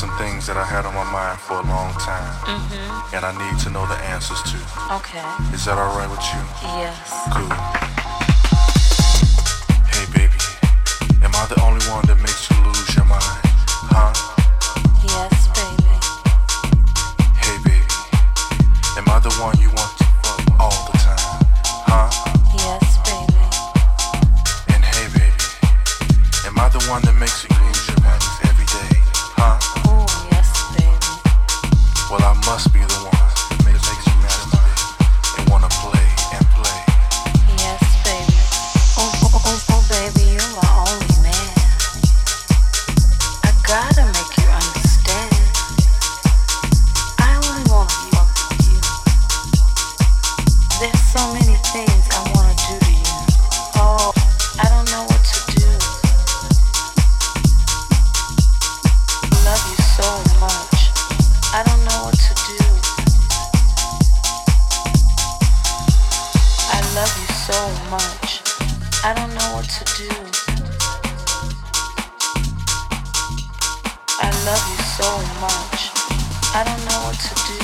some things that I had on my mind for a long time, mm-hmm. and I need to know the answers to. Okay. Is that all right with you? Yes. love you so much. I don't know what to do. I love you so much. I don't know what to do.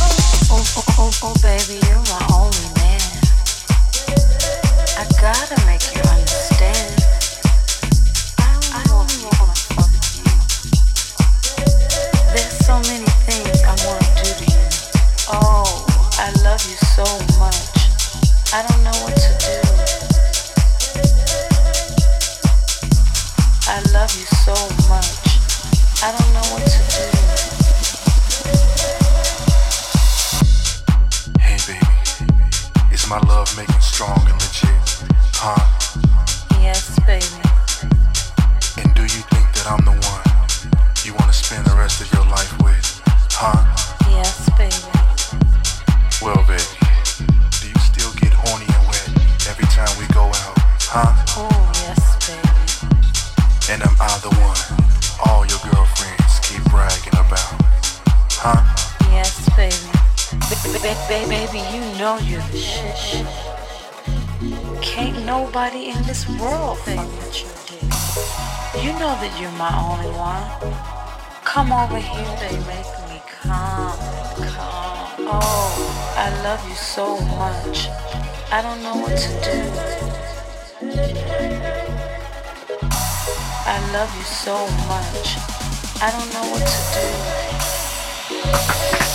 Oh, oh, oh, oh, oh baby, you're my only man. I gotta make you understand. strong and legit, huh? Yes, baby. And do you think that I'm the one you want to spend the rest of your life with, huh? Yes, baby. Well, baby, do you still get horny and wet every time we go out, huh? Oh, yes, baby. And am I the one all your girlfriends keep bragging about, huh? Yes, baby. Baby, baby, you know you're the. this world thing that you did. You know that you're my only one. Come over here, they make me calm, calm. Oh, I love you so much. I don't know what to do. I love you so much. I don't know what to do.